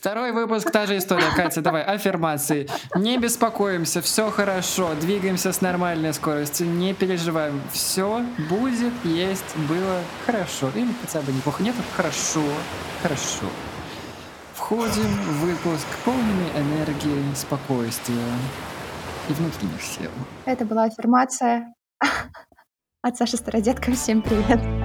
Второй выпуск, та же история. Катя, давай, аффирмации. Не беспокоимся, все хорошо, двигаемся с нормальной скоростью, не переживаем. Все будет, есть, было хорошо. Или хотя бы неплохо. Нет, хорошо, хорошо. Входим в выпуск полными энергии, спокойствия и внутренних сил. Это была аффирмация от Саши Стародетка. Всем привет.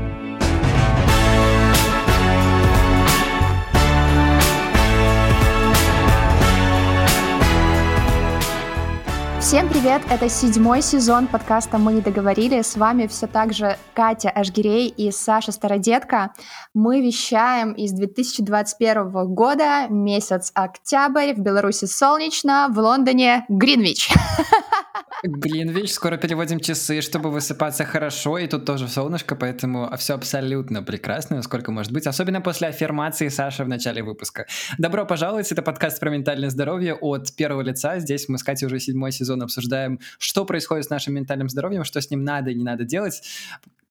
Всем привет! Это седьмой сезон подкаста «Мы не договорили». С вами все так же Катя Ашгирей и Саша Стародетка. Мы вещаем из 2021 года, месяц октябрь, в Беларуси солнечно, в Лондоне Гринвич. Гринвич, скоро переводим часы, чтобы высыпаться хорошо, и тут тоже солнышко, поэтому все абсолютно прекрасно, сколько может быть, особенно после аффирмации Саши в начале выпуска. Добро пожаловать, это подкаст про ментальное здоровье от первого лица. Здесь мы с Катей уже седьмой сезон обсуждаем, что происходит с нашим ментальным здоровьем, что с ним надо и не надо делать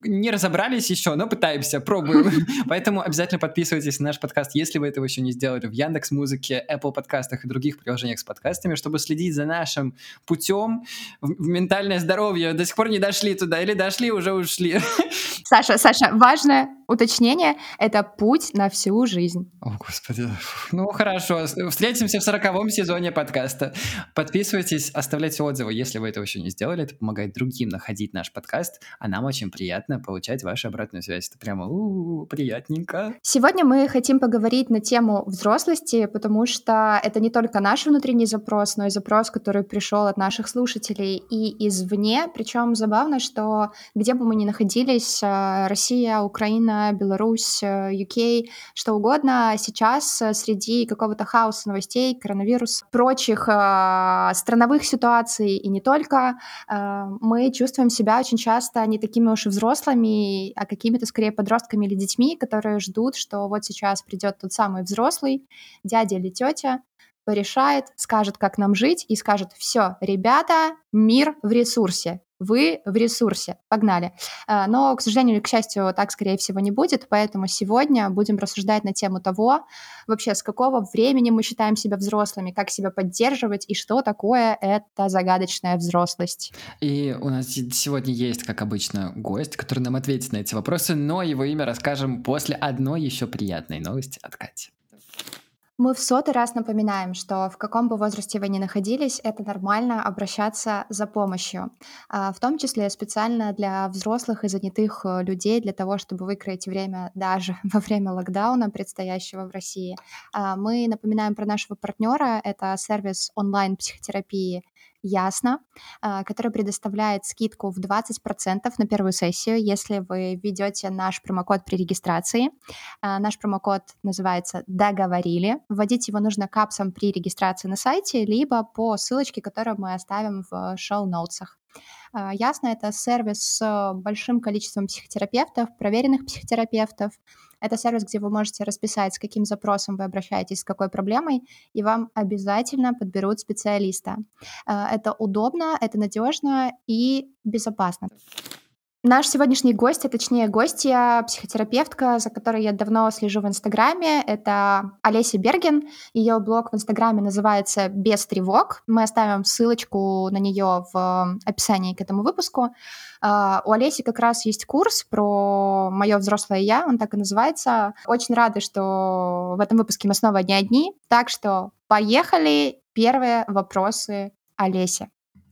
не разобрались еще, но пытаемся, пробуем. Поэтому обязательно подписывайтесь на наш подкаст, если вы этого еще не сделали, в Яндекс Музыке, Apple подкастах и других приложениях с подкастами, чтобы следить за нашим путем в ментальное здоровье. До сих пор не дошли туда, или дошли, уже ушли. Саша, Саша, важное уточнение — это путь на всю жизнь. О, Господи. Ну, хорошо. Встретимся в сороковом сезоне подкаста. Подписывайтесь, оставляйте отзывы, если вы этого еще не сделали. Это помогает другим находить наш подкаст, а нам очень приятно приятно получать вашу обратную связь. Это прямо у-у-у, приятненько. Сегодня мы хотим поговорить на тему взрослости, потому что это не только наш внутренний запрос, но и запрос, который пришел от наших слушателей и извне. Причем забавно, что где бы мы ни находились, э, Россия, Украина, Беларусь, UK, э, что угодно, сейчас э, среди какого-то хаоса новостей, коронавирус, прочих страновых ситуаций и не только, мы чувствуем себя очень часто не такими уж и взрослыми, взрослыми, а какими-то скорее подростками или детьми, которые ждут, что вот сейчас придет тот самый взрослый, дядя или тетя, порешает, скажет, как нам жить, и скажет, все, ребята, мир в ресурсе, вы в ресурсе, погнали. Э, но, к сожалению или к счастью, так, скорее всего, не будет, поэтому сегодня будем рассуждать на тему того, вообще с какого времени мы считаем себя взрослыми, как себя поддерживать и что такое эта загадочная взрослость. И у нас сегодня есть, как обычно, гость, который нам ответит на эти вопросы, но его имя расскажем после одной еще приятной новости от Кати. Мы в сотый раз напоминаем, что в каком бы возрасте вы ни находились, это нормально обращаться за помощью, а, в том числе специально для взрослых и занятых э, людей, для того, чтобы выкроить время даже во время локдауна, предстоящего в России. А, мы напоминаем про нашего партнера, это сервис онлайн-психотерапии Ясно, а, который предоставляет скидку в 20% на первую сессию, если вы введете наш промокод при регистрации. А, наш промокод называется «Договорили». Вводить его нужно капсом при регистрации на сайте, либо по ссылочке, которую мы оставим в шоу-ноутсах. А, ясно, это сервис с большим количеством психотерапевтов, проверенных психотерапевтов, это сервис, где вы можете расписать, с каким запросом вы обращаетесь, с какой проблемой, и вам обязательно подберут специалиста. Э, это удобно, это надежно и безопасно. Наш сегодняшний гость, а точнее гостья, психотерапевтка, за которой я давно слежу в Инстаграме, это Олеся Берген. Ее блог в Инстаграме называется «Без тревог». Мы оставим ссылочку на нее в описании к этому выпуску. Uh, у Олеси как раз есть курс про мое взрослое я, он так и называется. Очень рада, что в этом выпуске мы снова не одни. Так что поехали. Первые вопросы Олеси.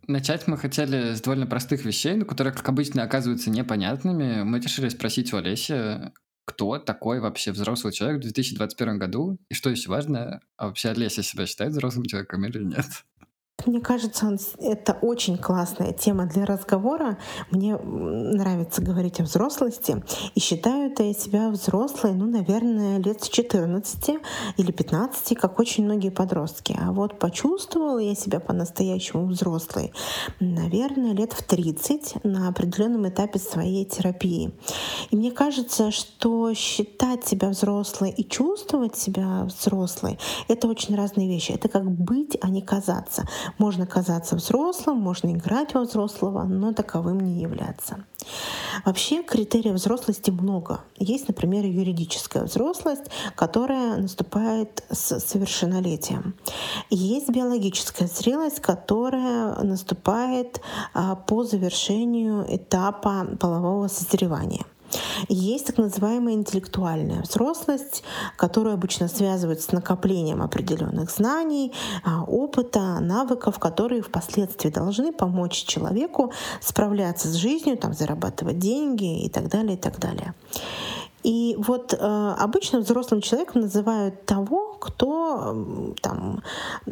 Начать мы хотели с довольно простых вещей, но которые, как обычно, оказываются непонятными. Мы решили спросить у Олеси, кто такой вообще взрослый человек в 2021 году, и что еще важно, а вообще Олеся себя считает взрослым человеком или нет? Мне кажется, он, это очень классная тема для разговора. Мне нравится говорить о взрослости. И считаю это я себя взрослой, ну, наверное, лет с 14 или 15, как очень многие подростки. А вот почувствовала я себя по-настоящему взрослой, наверное, лет в 30 на определенном этапе своей терапии. И мне кажется, что считать себя взрослой и чувствовать себя взрослой — это очень разные вещи. Это как быть, а не казаться. Можно казаться взрослым, можно играть во взрослого, но таковым не являться. Вообще критериев взрослости много. Есть, например, юридическая взрослость, которая наступает с совершеннолетием. Есть биологическая зрелость, которая наступает а, по завершению этапа полового созревания. Есть так называемая интеллектуальная взрослость, которую обычно связывают с накоплением определенных знаний, а, опыта, навыков, которые впоследствии должны помочь человеку справляться с жизнью, там, зарабатывать деньги и так далее, и так далее. И вот э, обычно взрослым человеком называют того, кто там,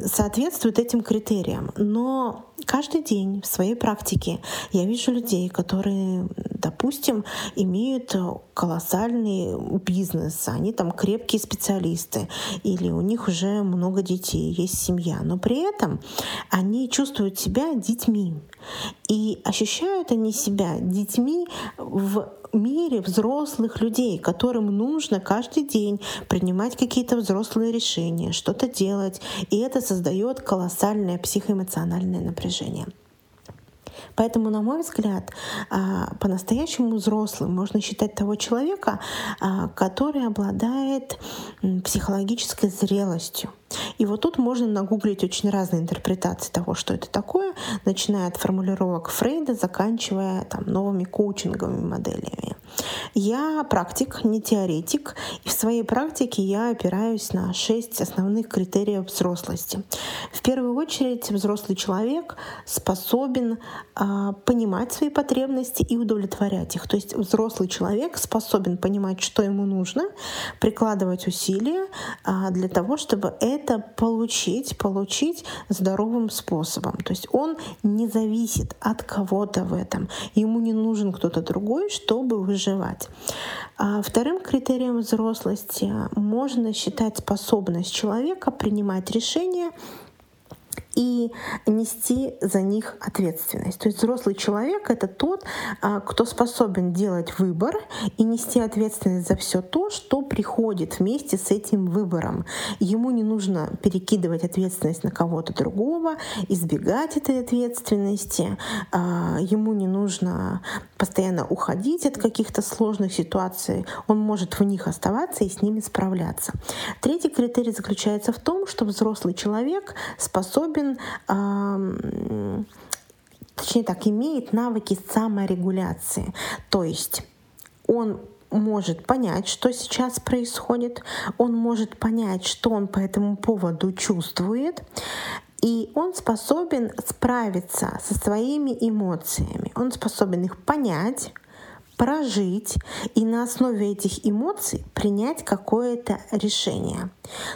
соответствует этим критериям. Но каждый день в своей практике я вижу людей, которые, допустим, имеют колоссальный бизнес, они там крепкие специалисты, или у них уже много детей, есть семья, но при этом они чувствуют себя детьми. И ощущают они себя детьми в мире взрослых людей, которым нужно каждый день принимать какие-то взрослые решения, что-то делать, и это создает колоссальное психоэмоциональное напряжение. Поэтому, на мой взгляд, а, по-настоящему взрослым можно считать того человека, а, который обладает психологической зрелостью. И вот тут можно нагуглить очень разные интерпретации того, что это такое, начиная от формулировок Фрейда, заканчивая там, новыми коучинговыми моделями. Я практик, не теоретик, и в своей практике я опираюсь на шесть основных критериев взрослости. В первую очередь взрослый человек способен э, понимать свои потребности и удовлетворять их. То есть взрослый человек способен понимать, что ему нужно, прикладывать усилия э, для того, чтобы это получить, получить здоровым способом. То есть он не зависит от кого-то в этом. Ему не нужен кто-то другой, чтобы выживать. А вторым критерием взрослости можно считать способность человека принимать решения и нести за них ответственность. То есть взрослый человек — это тот, а, кто способен делать выбор и нести ответственность за все то, что приходит вместе с этим выбором. Ему не нужно перекидывать ответственность на кого-то другого, избегать этой ответственности. А, ему не нужно постоянно уходить от каких-то сложных ситуаций. Он может в них оставаться и с ними справляться. Третий критерий заключается в том, что взрослый человек способен способен, точнее так, имеет навыки саморегуляции. То есть он может понять, что сейчас происходит, он может понять, что он по этому поводу чувствует, и он способен справиться со своими эмоциями, он способен их понять, прожить и на основе этих эмоций принять какое-то решение.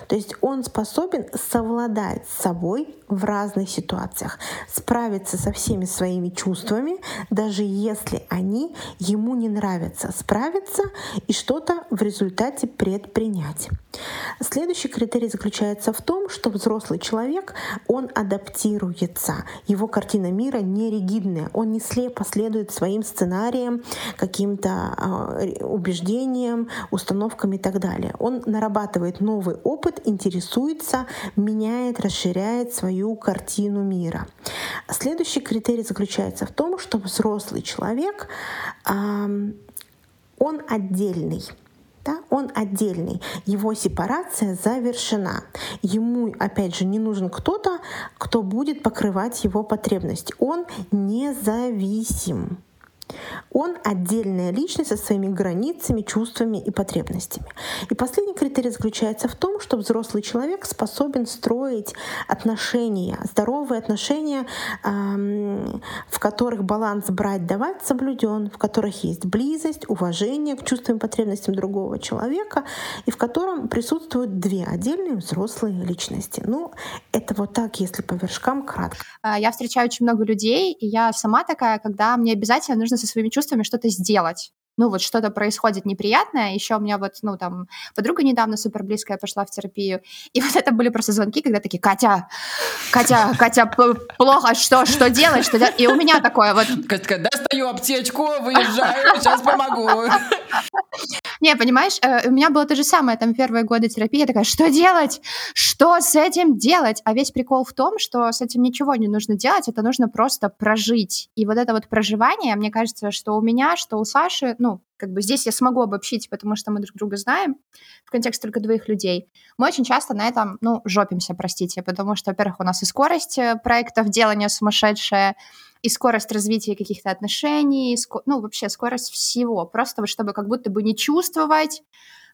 То есть он способен совладать с собой в разных ситуациях, справиться со всеми своими чувствами, даже если они ему не нравятся, справиться и что-то в результате предпринять. Следующий критерий заключается в том, что взрослый человек, он адаптируется. Его картина мира не ригидная, он не слепо следует своим сценариям, каким-то э, убеждениям, установкам и так далее. Он нарабатывает новый опыт, интересуется, меняет, расширяет свою картину мира. Следующий критерий заключается в том, что взрослый человек, он отдельный да, он отдельный, его сепарация завершена. Ему, опять же, не нужен кто-то, кто будет покрывать его потребности. Он независим. Он отдельная личность со своими границами, чувствами и потребностями. И последний критерий заключается в том, что взрослый человек способен строить отношения, здоровые отношения, в которых баланс брать-давать соблюден, в которых есть близость, уважение к чувствам и потребностям другого человека, и в котором присутствуют две отдельные взрослые личности. Ну, это вот так, если по вершкам кратко. А, я встречаю очень много людей, и я сама такая, когда мне обязательно нужно со своими чувствами что-то сделать. Ну вот что-то происходит неприятное. Еще у меня вот, ну там, подруга недавно супер близкая пошла в терапию, и вот это были просто звонки, когда такие, Катя, Катя, Катя, плохо, что, что делать, что делать? И у меня такое вот... Катя, достаю аптечку, выезжаю, сейчас помогу. Не, понимаешь, э, у меня было то же самое, там, первые годы терапии, я такая, что делать? Что с этим делать? А весь прикол в том, что с этим ничего не нужно делать, это нужно просто прожить. И вот это вот проживание, мне кажется, что у меня, что у Саши, ну, как бы здесь я смогу обобщить, потому что мы друг друга знаем в контексте только двоих людей. Мы очень часто на этом, ну, жопимся, простите, потому что, во-первых, у нас и скорость э, проектов делания сумасшедшая, и скорость развития каких-то отношений, и ско... ну, вообще скорость всего, просто вот чтобы как будто бы не чувствовать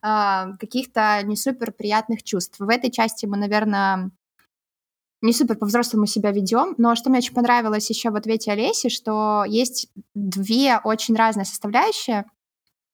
э, каких-то не супер приятных чувств. В этой части мы, наверное, не супер по-взрослому себя ведем, но что мне очень понравилось еще в ответе Олеси, что есть две очень разные составляющие.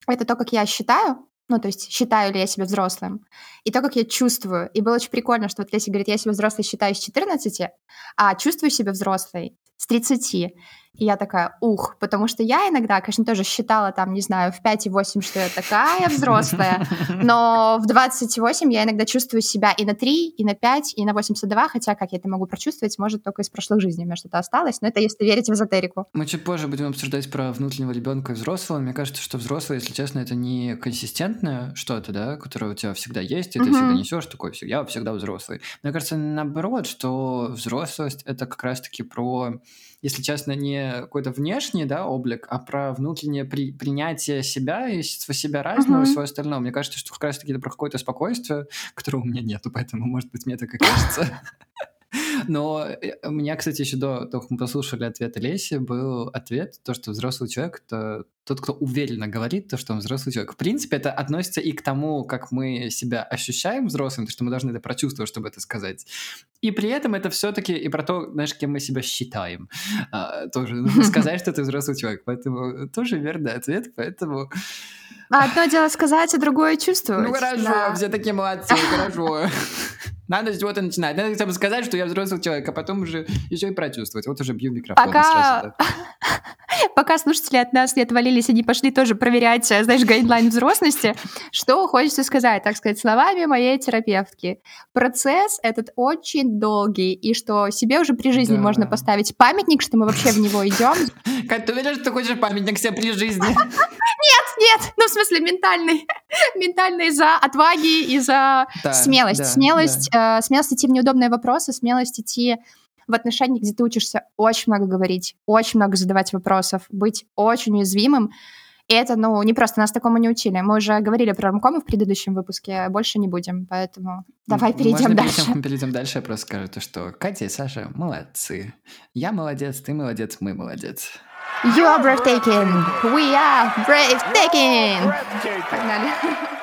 Это то, как я считаю, ну, то есть считаю ли я себя взрослым, и то, как я чувствую. И было очень прикольно, что вот Леся говорит, я себя взрослой считаю с 14, а чувствую себя взрослой с 30. И я такая, ух, потому что я иногда, конечно, тоже считала там, не знаю, в 5 и 8, что я такая взрослая, но в 28 я иногда чувствую себя и на 3, и на 5, и на 82, хотя как я это могу прочувствовать, может, только из прошлых жизней у меня что-то осталось, но это если верить в эзотерику. Мы чуть позже будем обсуждать про внутреннего ребенка и взрослого. Мне кажется, что взрослый, если честно, это не консистентное что-то, да, которое у тебя всегда есть, и ты всегда несешь такой, я всегда взрослый. Мне кажется, наоборот, что взрослость — это как раз-таки про если честно, не какой-то внешний да, облик, а про внутреннее при, принятие себя и себя разного и всего остального. Мне кажется, что как раз-таки это про какое-то спокойствие, которого у меня нету, поэтому, может быть, мне так и кажется. Но э, у меня, кстати, еще до того, как мы послушали ответ Леси, был ответ, то, что взрослый человек — это тот, кто уверенно говорит то, что он взрослый человек. В принципе, это относится и к тому, как мы себя ощущаем взрослым, то, что мы должны это прочувствовать, чтобы это сказать. И при этом это все-таки и про то, знаешь, кем мы себя считаем. А, тоже нужно сказать, что ты взрослый человек. Поэтому тоже верный ответ, поэтому... А одно дело сказать, а другое чувствовать. Ну хорошо, да. все такие молодцы, хорошо. Надо с чего-то начинать. Надо хотя бы сказать, что я взрослый человек, а потом уже еще и прочувствовать. Вот уже бью микрофон. Пока... Сразу, да. Пока слушатели от нас не отвалились, они пошли тоже проверять, знаешь, гайдлайн взрослости. Что хочется сказать, так сказать, словами моей терапевтки. Процесс этот очень долгий, и что себе уже при жизни да. можно поставить памятник, что мы вообще в него идем. Кать, ты уверена, что ты хочешь памятник себе при жизни? Нет, нет, ну в смысле ментальный, ментальный за отваги и за да, смелость, да, смелость, да. Э, смелость идти в неудобные вопросы, смелость идти в отношениях, где ты учишься очень много говорить, очень много задавать вопросов, быть очень уязвимым. И это, ну, не просто нас такому не учили. Мы уже говорили про ромкомы в предыдущем выпуске, больше не будем, поэтому давай перейдем Можно дальше. Перейдем, перейдем дальше, я просто скажу то, что Катя и Саша молодцы. Я молодец, ты молодец, мы молодец. You are breathtaking. We are breathtaking. Погнали.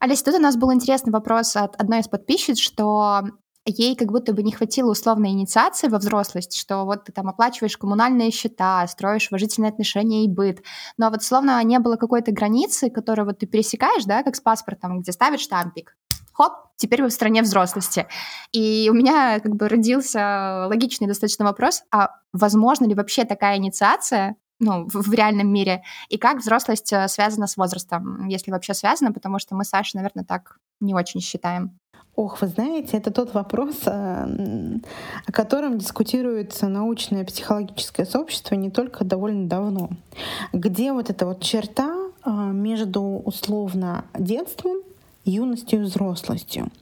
Олеся, тут у нас был интересный вопрос от одной из подписчиц, что ей как будто бы не хватило условной инициации во взрослость, что вот ты там оплачиваешь коммунальные счета, строишь уважительные отношения и быт, но вот словно не было какой-то границы, которую вот ты пересекаешь, да, как с паспортом, где ставишь штампик, хоп, теперь вы в стране взрослости. И у меня как бы родился логичный достаточно вопрос, а возможно ли вообще такая инициация, ну, в, в реальном мире, и как взрослость э, связана с возрастом, если вообще связана, потому что мы с Сашей, наверное, так не очень считаем. Ох, вы знаете, это тот вопрос, э, о котором дискутирует научное психологическое сообщество не только довольно давно. Где вот эта вот черта э, между условно детством, юностью и взрослостью.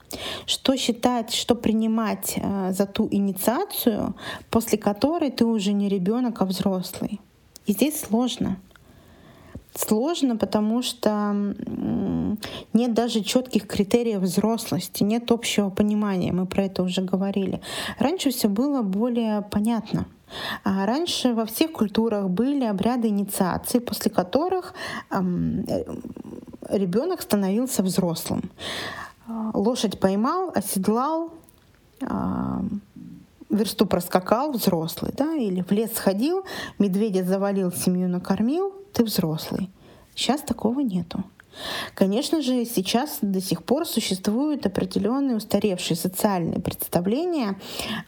Что считать, что принимать э, за ту инициацию, после которой ты уже не ребенок, а взрослый. И здесь сложно. Сложно, потому что нет даже четких критериев взрослости, нет общего понимания, мы про это уже говорили. Раньше все было более понятно. А раньше во всех культурах были обряды инициации, после которых эм, ребенок становился взрослым. Лошадь поймал, оседлал, эм, версту проскакал, взрослый, да, или в лес сходил, медведя завалил, семью накормил, ты взрослый. Сейчас такого нету. Конечно же, сейчас до сих пор существуют определенные устаревшие социальные представления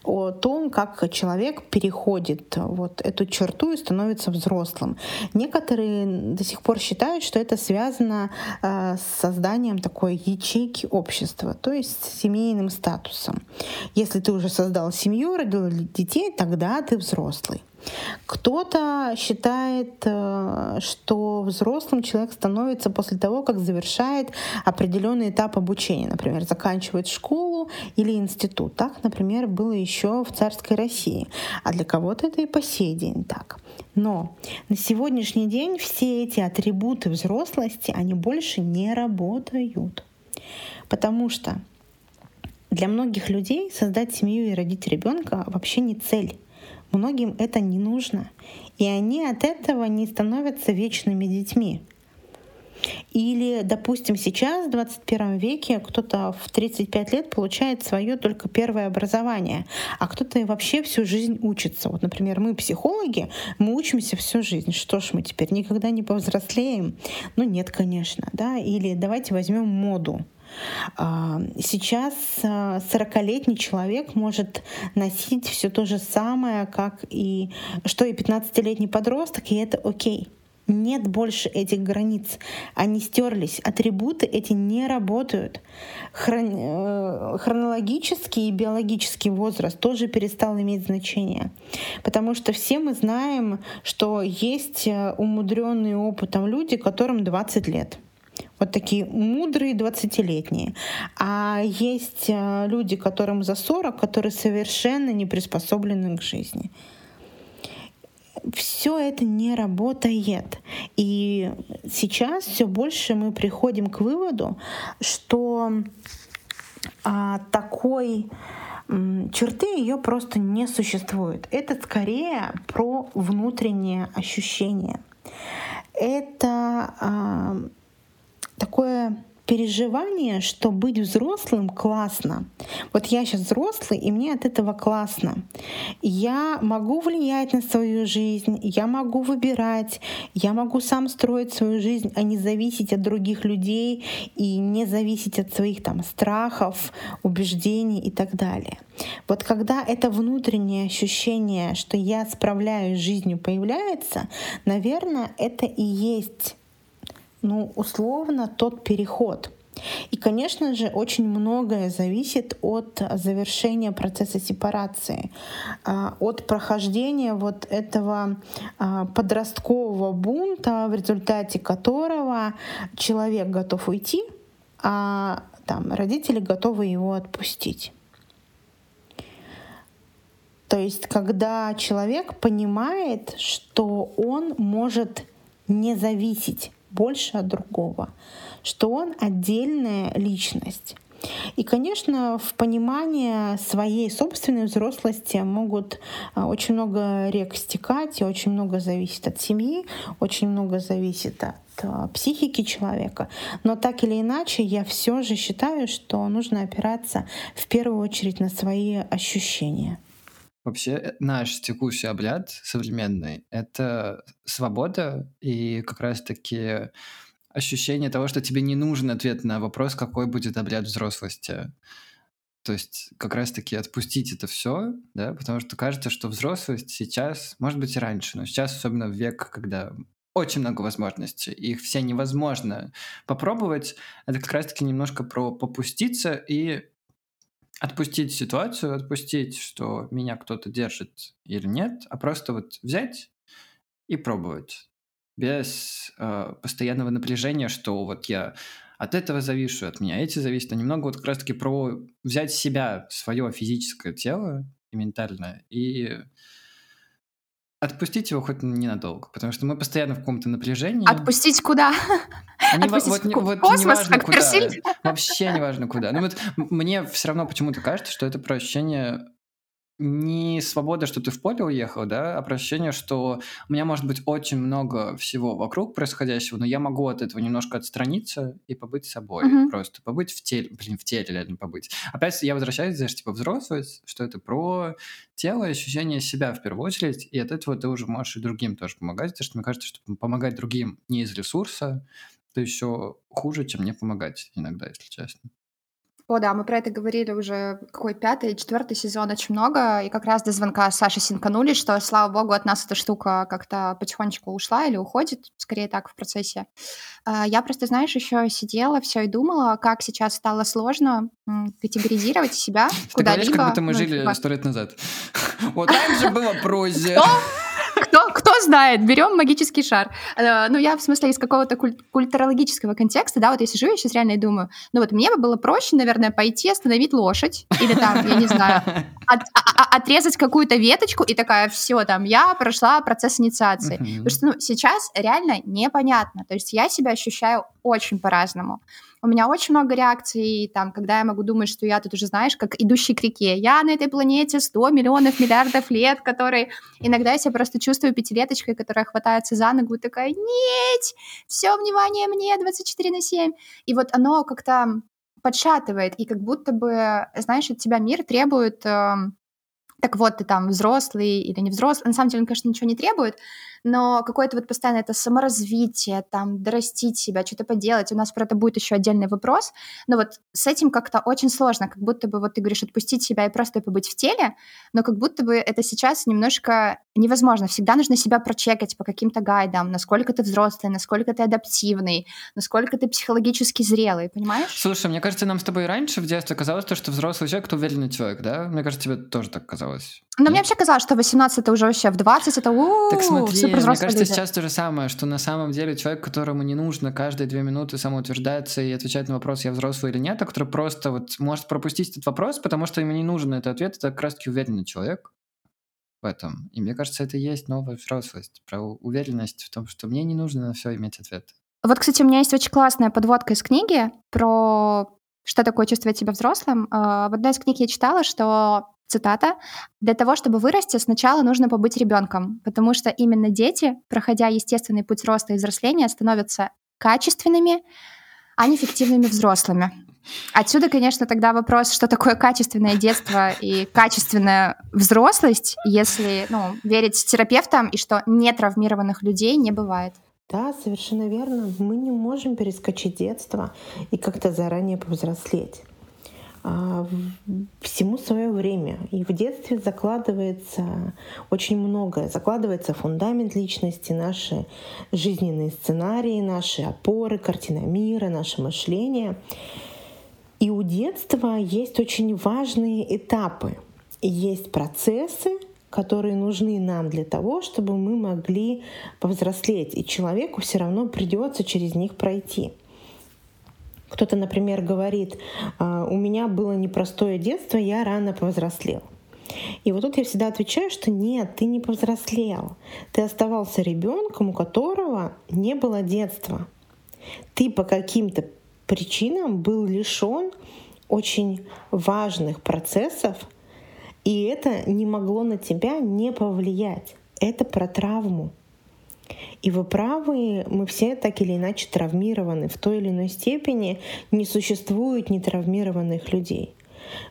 о том, как человек переходит вот эту черту и становится взрослым. Некоторые до сих пор считают, что это связано э, с созданием такой ячейки общества, то есть с семейным статусом. Если ты уже создал семью, родил детей, тогда ты взрослый. Кто-то считает, э, что взрослым человек становится после того, как завершает определенный этап обучения, например, заканчивает школу или институт. Так, например, было еще в царской России. А для кого-то это и по сей день так. Но на сегодняшний день все эти атрибуты взрослости, они больше не работают. Потому что для многих людей создать семью и родить ребенка вообще не цель. Многим это не нужно. И они от этого не становятся вечными детьми. Или, допустим, сейчас, в 21 веке, кто-то в 35 лет получает свое только первое образование, а кто-то и вообще всю жизнь учится. Вот, например, мы психологи, мы учимся всю жизнь. Что ж, мы теперь никогда не повзрослеем? Ну нет, конечно, да. Или давайте возьмем моду. А, сейчас 40-летний а, человек может носить все то же самое, как и что и 15-летний подросток, и это окей. Нет больше этих границ. Они стерлись. Атрибуты эти не работают. Хрон... Э, хронологический и биологический возраст тоже перестал иметь значение. Потому что все мы знаем, что есть э, умудренные опытом люди, которым 20 лет. Вот такие мудрые 20-летние. А есть э, люди, которым за 40, которые совершенно не приспособлены к жизни. Все это не работает. И сейчас все больше мы приходим к выводу, что а, такой черты ее просто не существует. Это скорее про внутреннее ощущение. Это а, такое переживание, что быть взрослым классно. Вот я сейчас взрослый, и мне от этого классно. Я могу влиять на свою жизнь, я могу выбирать, я могу сам строить свою жизнь, а не зависеть от других людей и не зависеть от своих там страхов, убеждений и так далее. Вот когда это внутреннее ощущение, что я справляюсь с жизнью, появляется, наверное, это и есть ну, условно, тот переход. И, конечно же, очень многое зависит от завершения процесса сепарации, а, от прохождения вот этого а, подросткового бунта, в результате которого человек готов уйти, а там родители готовы его отпустить. То есть, когда человек понимает, что он может не зависеть больше от другого, что он отдельная личность. И, конечно, в понимании своей собственной взрослости могут а, очень много рек стекать, и очень много зависит от семьи, очень много зависит от а, психики человека. Но так или иначе, я все же считаю, что нужно опираться в первую очередь на свои ощущения. Вообще, э, наш текущий обряд современный — это свобода и как раз-таки ощущение того, что тебе не нужен ответ на вопрос, какой будет обряд взрослости. То есть как раз-таки отпустить это все, да, потому что кажется, что взрослость сейчас, может быть и раньше, но сейчас особенно в век, когда очень много возможностей, их все невозможно попробовать, это как раз-таки немножко про попуститься и отпустить ситуацию, отпустить, что меня кто-то держит или нет, а просто вот взять и пробовать. Без э, постоянного напряжения, что вот я от этого завишу, от меня эти зависят, а немного вот как раз-таки про взять себя, свое физическое тело и ментальное, и Отпустить его хоть ненадолго, потому что мы постоянно в каком-то напряжении. Отпустить куда? Они, Отпустить вот, в вот космос, неважно, как куда. Персиль? Вообще неважно куда. Ну вот мне все равно почему-то кажется, что это про ощущение не свобода, что ты в поле уехал, да, а про ощущение, что у меня может быть очень много всего вокруг происходящего, но я могу от этого немножко отстраниться и побыть собой, uh-huh. просто побыть в теле, блин, в теле реально побыть. Опять я возвращаюсь, знаешь, типа взрослость, что это про тело, ощущение себя в первую очередь, и от этого ты уже можешь и другим тоже помогать, потому что мне кажется, что помогать другим не из ресурса, то что еще хуже, чем не помогать иногда, если честно. О, да, мы про это говорили уже какой пятый, четвертый сезон очень много, и как раз до звонка Саши синканули, что, слава богу, от нас эта штука как-то потихонечку ушла или уходит, скорее так, в процессе. А, я просто, знаешь, еще сидела все и думала, как сейчас стало сложно категоризировать себя куда-либо. Ты говоришь, как будто мы ну, жили типа сто лет назад. Вот раньше было прозе знает, берем магический шар. Э, ну, я в смысле из какого-то куль- культурологического контекста, да, вот я сижу, я сейчас реально и думаю, ну вот мне бы было проще, наверное, пойти остановить лошадь или там, я не знаю, от, а, а, отрезать какую-то веточку и такая, все, там, я прошла процесс инициации. Потому что, ну, сейчас реально непонятно. То есть я себя ощущаю очень по-разному. У меня очень много реакций, там, когда я могу думать, что я тут уже, знаешь, как идущий к реке. Я на этой планете 100 миллионов миллиардов лет, который иногда я себя просто чувствую пятилеточкой, которая хватается за ногу такая, нет, все внимание мне 24 на 7. И вот оно как-то подшатывает, и как будто бы, знаешь, от тебя мир требует э, так вот, ты там взрослый или не взрослый. На самом деле он, конечно, ничего не требует, но какое-то вот постоянно это саморазвитие, там, дорастить себя, что-то поделать. У нас про это будет еще отдельный вопрос. Но вот с этим как-то очень сложно, как будто бы, вот ты говоришь, отпустить себя и просто побыть в теле, но как будто бы это сейчас немножко невозможно. Всегда нужно себя прочекать по каким-то гайдам, насколько ты взрослый, насколько ты адаптивный, насколько ты психологически зрелый, понимаешь? Слушай, мне кажется, нам с тобой раньше в детстве казалось, то, что взрослый человек — это уверенный человек, да? Мне кажется, тебе тоже так казалось. Но ну, мне вообще казалось, что 18 это уже вообще в 20 это у Так смотри, мне кажется, люди. сейчас то же самое, что на самом деле человек, которому не нужно каждые две минуты самоутверждаться и отвечать на вопрос, я взрослый или нет, а который просто вот может пропустить этот вопрос, потому что ему не нужен этот ответ, это как раз-таки уверенный человек в этом. И мне кажется, это и есть новая взрослость, про уверенность в том, что мне не нужно на все иметь ответ. Вот, кстати, у меня есть очень классная подводка из книги про что такое чувствовать себя взрослым. А, в одной из книг я читала, что цитата, «Для того, чтобы вырасти, сначала нужно побыть ребенком, потому что именно дети, проходя естественный путь роста и взросления, становятся качественными, а не фиктивными взрослыми». Отсюда, конечно, тогда вопрос, что такое качественное детство и качественная взрослость, если ну, верить терапевтам, и что нетравмированных людей не бывает. Да, совершенно верно. Мы не можем перескочить детство и как-то заранее повзрослеть. А, всему свое время. И в детстве закладывается очень многое. Закладывается фундамент личности, наши жизненные сценарии, наши опоры, картина мира, наше мышление. И у детства есть очень важные этапы. Есть процессы, которые нужны нам для того, чтобы мы могли повзрослеть. И человеку все равно придется через них пройти. Кто-то, например, говорит, «А, у меня было непростое детство, я рано повзрослел. И вот тут я всегда отвечаю, что нет, ты не повзрослел. Ты оставался ребенком, у которого не было детства. Ты по каким-то причинам был лишен очень важных процессов, и это не могло на тебя не повлиять. Это про травму. И вы правы, мы все так или иначе травмированы. В той или иной степени не существует нетравмированных людей.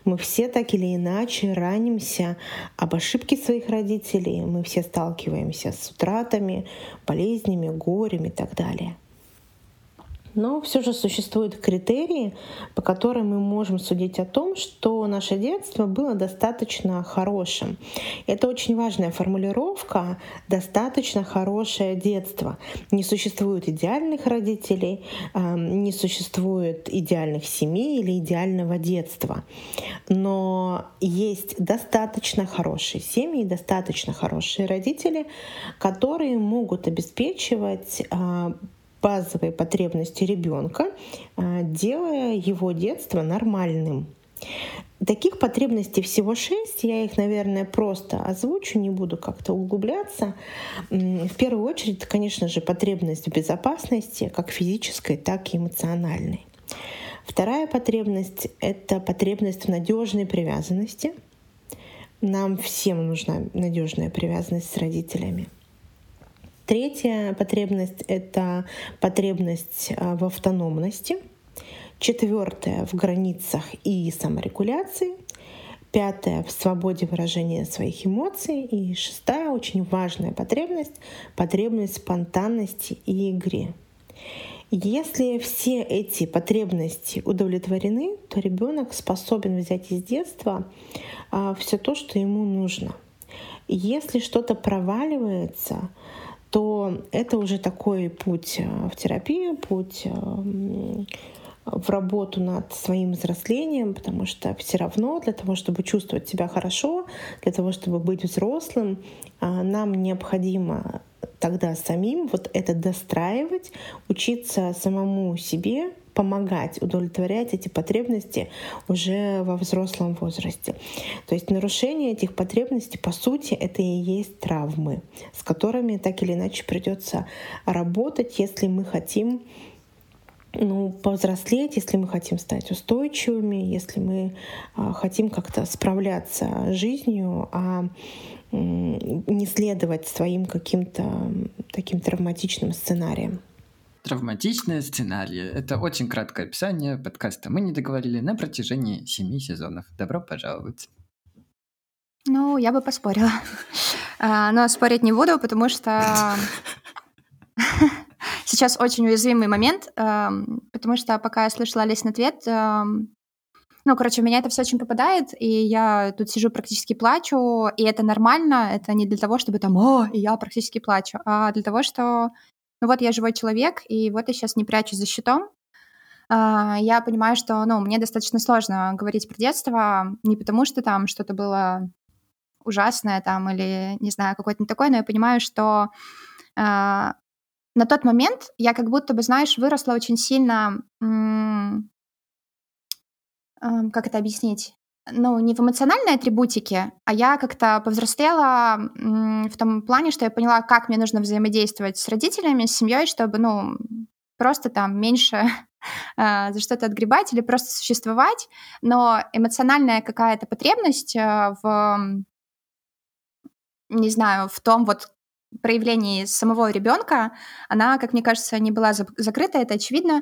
Мы все так или иначе ранимся об ошибке своих родителей, мы все сталкиваемся с утратами, болезнями, горем и так далее. Но все же существуют критерии, по которым мы можем судить о том, что наше детство было достаточно хорошим. Это очень важная формулировка «достаточно хорошее детство». Не существует идеальных родителей, не существует идеальных семей или идеального детства. Но есть достаточно хорошие семьи, достаточно хорошие родители, которые могут обеспечивать а, базовые потребности ребенка, а, делая его детство нормальным. Таких потребностей всего шесть, я их, наверное, просто озвучу, не буду как-то углубляться. В первую очередь, конечно же, потребность в безопасности, как физической, так и эмоциональной. Вторая потребность — это потребность в надежной привязанности. Нам всем нужна надежная привязанность с родителями. Третья потребность — это потребность а, в автономности. Четвертая — в границах и саморегуляции. Пятая — в свободе выражения своих эмоций. И шестая — очень важная потребность — потребность спонтанности и игре. Если все эти потребности удовлетворены, то ребенок способен взять из детства а, все то, что ему нужно. Если что-то проваливается, то это уже такой путь а, в терапию, путь а, в работу над своим взрослением, потому что все равно для того, чтобы чувствовать себя хорошо, для того, чтобы быть взрослым, а, нам необходимо тогда самим вот это достраивать, учиться самому себе помогать удовлетворять эти потребности уже во взрослом возрасте. То есть нарушение этих потребностей, по сути, это и есть травмы, с которыми так или иначе придется работать, если мы хотим ну, повзрослеть, если мы хотим стать устойчивыми, если мы а, хотим как-то справляться с жизнью, а не следовать своим каким-то таким травматичным сценариям. Травматичные сценарии — это очень краткое описание подкаста. Мы не договорили на протяжении семи сезонов. Добро пожаловать. Ну, я бы поспорила. А, но спорить не буду, потому что сейчас очень уязвимый момент, потому что пока я слышала Лесин ответ, ну, короче, у меня это все очень попадает, и я тут сижу практически плачу, и это нормально, это не для того, чтобы там, о, и я практически плачу, а для того, что, ну вот я живой человек, и вот я сейчас не прячусь за щитом, а, я понимаю, что, ну, мне достаточно сложно говорить про детство, не потому что там что-то было ужасное там или, не знаю, какое-то не такое, но я понимаю, что а, на тот момент я как будто бы, знаешь, выросла очень сильно, как это объяснить? Ну, не в эмоциональной атрибутике, а я как-то повзрослела в том плане, что я поняла, как мне нужно взаимодействовать с родителями, с семьей, чтобы, ну, просто там меньше а, за что-то отгребать или просто существовать, но эмоциональная какая-то потребность а, в, не знаю, в том вот проявлении самого ребенка, она, как мне кажется, не была закрыта, это очевидно,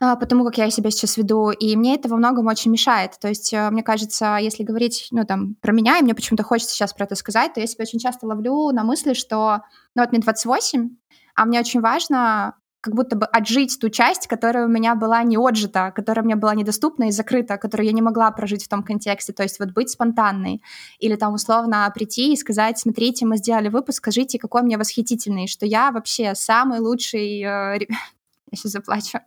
потому как я себя сейчас веду, и мне это во многом очень мешает. То есть, э, мне кажется, если говорить, ну, там, про меня, и мне почему-то хочется сейчас про это сказать, то я себя очень часто ловлю на мысли, что, ну, вот мне 28, а мне очень важно как будто бы отжить ту часть, которая у меня была не отжита, которая мне была недоступна и закрыта, которую я не могла прожить в том контексте. То есть вот быть спонтанной. Или там условно прийти и сказать, смотрите, мы сделали выпуск, скажите, какой мне восхитительный, что я вообще самый лучший... Э, я сейчас заплачу.